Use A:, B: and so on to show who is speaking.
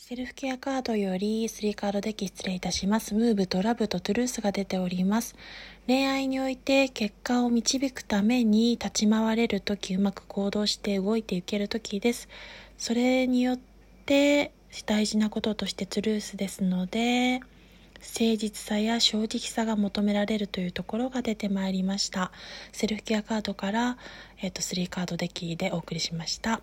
A: セルフケアカードよりスリーカードデッキ失礼いたします。ムーブとラブとトゥルースが出ております。恋愛において結果を導くために立ち回れるとき、うまく行動して動いていけるときです。それによって大事なこととしてトゥルースですので、誠実さや正直さが求められるというところが出てまいりました。セルフケアカードから、えっ、ー、と、3カードデッキでお送りしました。